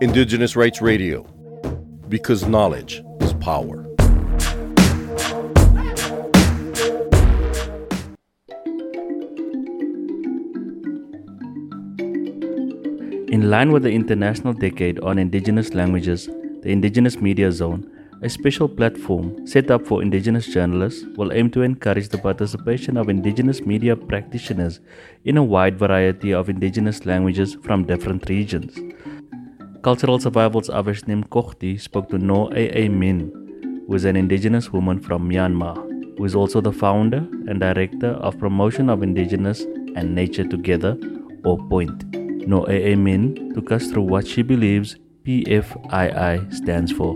Indigenous Rights Radio, because knowledge is power. In line with the International Decade on Indigenous Languages, the Indigenous Media Zone, a special platform set up for Indigenous journalists, will aim to encourage the participation of Indigenous media practitioners in a wide variety of Indigenous languages from different regions. Cultural Survival's Avexnim Cojti spoke to Naw Ei Ei Min, who is an Indigenous woman from Myanmar, who is also the founder and director of Promotion of Indigenous and Nature Together, or POINT. Naw Ei Ei Min took us through what she believes PFII stands for.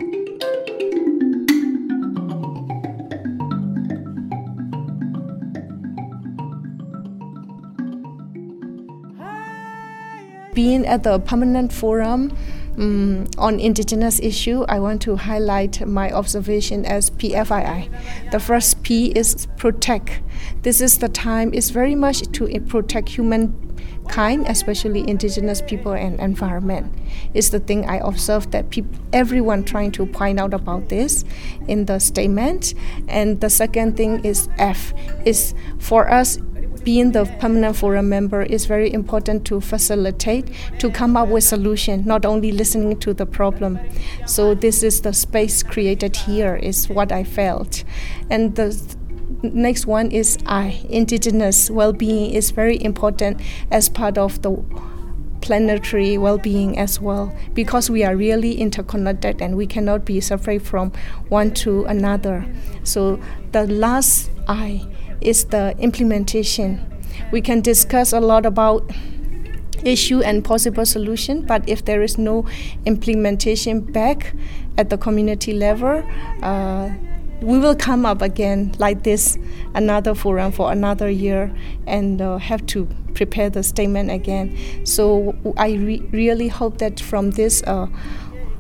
Being at the permanent forum um, on indigenous issue, I want to highlight my observation as PFII. The first P is protect. This is the time. It's very much to protect human kind, especially indigenous people and environment. It's the thing I observed that peop- everyone trying to point out about this in the statement. And the second thing is F is for us being the permanent forum member is very important to facilitate to come up with solution not only listening to the problem. So this is the space created here is what i felt. And the next one is i indigenous well-being is very important as part of the planetary well-being as well because we are really interconnected and we cannot be separate from one to another. So the last i is the implementation. We can discuss a lot about issue and possible solution, but if there is no implementation back at the community level, uh, we will come up again like this, another forum for another year, and uh, have to prepare the statement again. So I re- really hope that from this uh,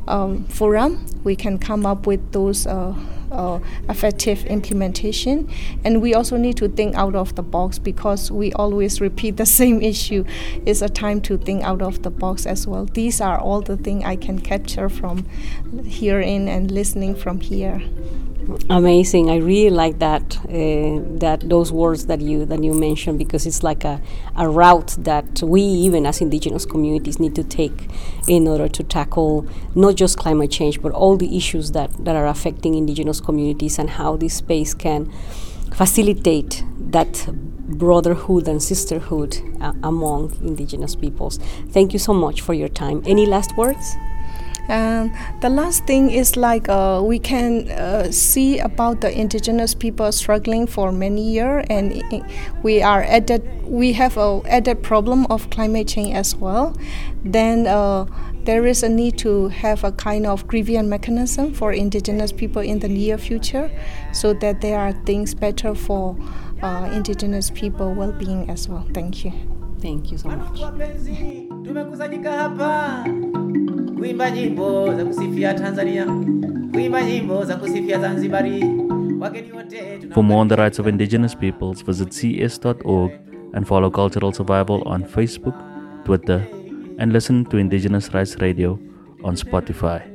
um, forum, we can come up with those uh, uh, effective implementation. And we also need to think out of the box because we always repeat the same issue. It's a time to think out of the box as well. These are all the things I can capture from hearing and listening from here amazing. I really like that uh, that those words that you that you mentioned because it's like a, a route that we even as indigenous communities need to take in order to tackle not just climate change but all the issues that that are affecting indigenous communities and how this space can facilitate that brotherhood and sisterhood uh, among indigenous peoples. Thank you so much for your time. Any last words and the last thing is like uh, we can uh, see about the indigenous people struggling for many years, and we are added. We have a added problem of climate change as well. Then uh, there is a need to have a kind of grievance mechanism for indigenous people in the near future, so that there are things better for uh, indigenous people well-being as well. Thank you. Thank you so much. Kuimba nyimbo za kusifia Tanzania, kuimba nyimbo za kusifia. For more on the rights of indigenous peoples, visit cs.org and follow Cultural Survival on Facebook, Twitter, and listen to Indigenous Rights Radio on Spotify.